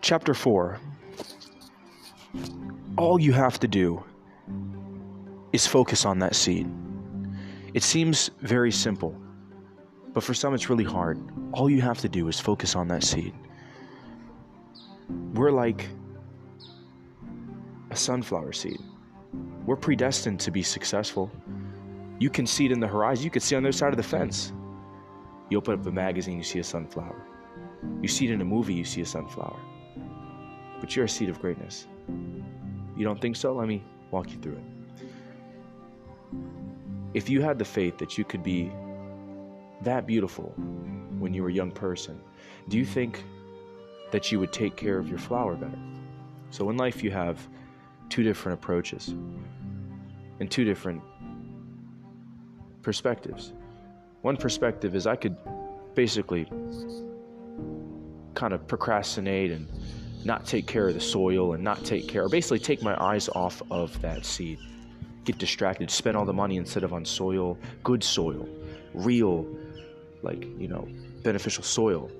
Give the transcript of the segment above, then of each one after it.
Chapter 4 All you have to do is focus on that seed. It seems very simple, but for some it's really hard. All you have to do is focus on that seed. We're like a sunflower seed. We're predestined to be successful. You can see it in the horizon. You can see on the other side of the fence. You open up a magazine, you see a sunflower. You see it in a movie, you see a sunflower. But you're a seed of greatness. You don't think so? Let me walk you through it. If you had the faith that you could be that beautiful when you were a young person, do you think that you would take care of your flower better? So in life, you have two different approaches and two different perspectives. One perspective is I could basically kind of procrastinate and not take care of the soil and not take care, basically take my eyes off of that seed. Get distracted, spend all the money instead of on soil, good soil, real, like, you know, beneficial soil.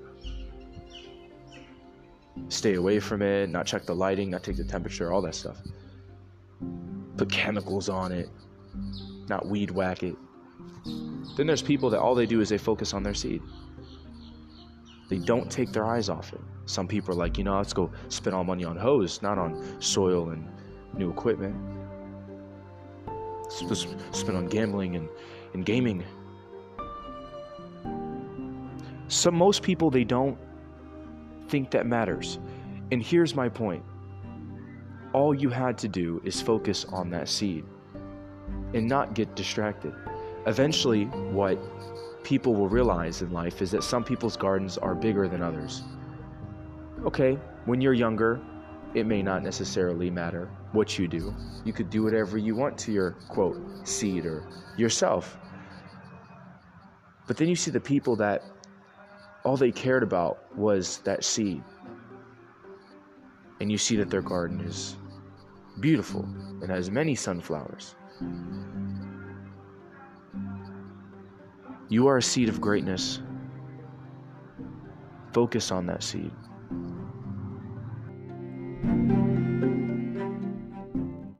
Stay away from it, not check the lighting, not take the temperature, all that stuff. Put chemicals on it, not weed whack it. Then there's people that all they do is they focus on their seed. They don't take their eyes off it. Some people are like, you know, let's go spend all money on hose, not on soil and new equipment. Let's spend on gambling and, and gaming. Some most people they don't think that matters. And here's my point. All you had to do is focus on that seed and not get distracted. Eventually, what people will realize in life is that some people's gardens are bigger than others. Okay, when you're younger, it may not necessarily matter what you do. You could do whatever you want to your quote seed or yourself. But then you see the people that all they cared about was that seed. And you see that their garden is beautiful and has many sunflowers. You are a seed of greatness. Focus on that seed.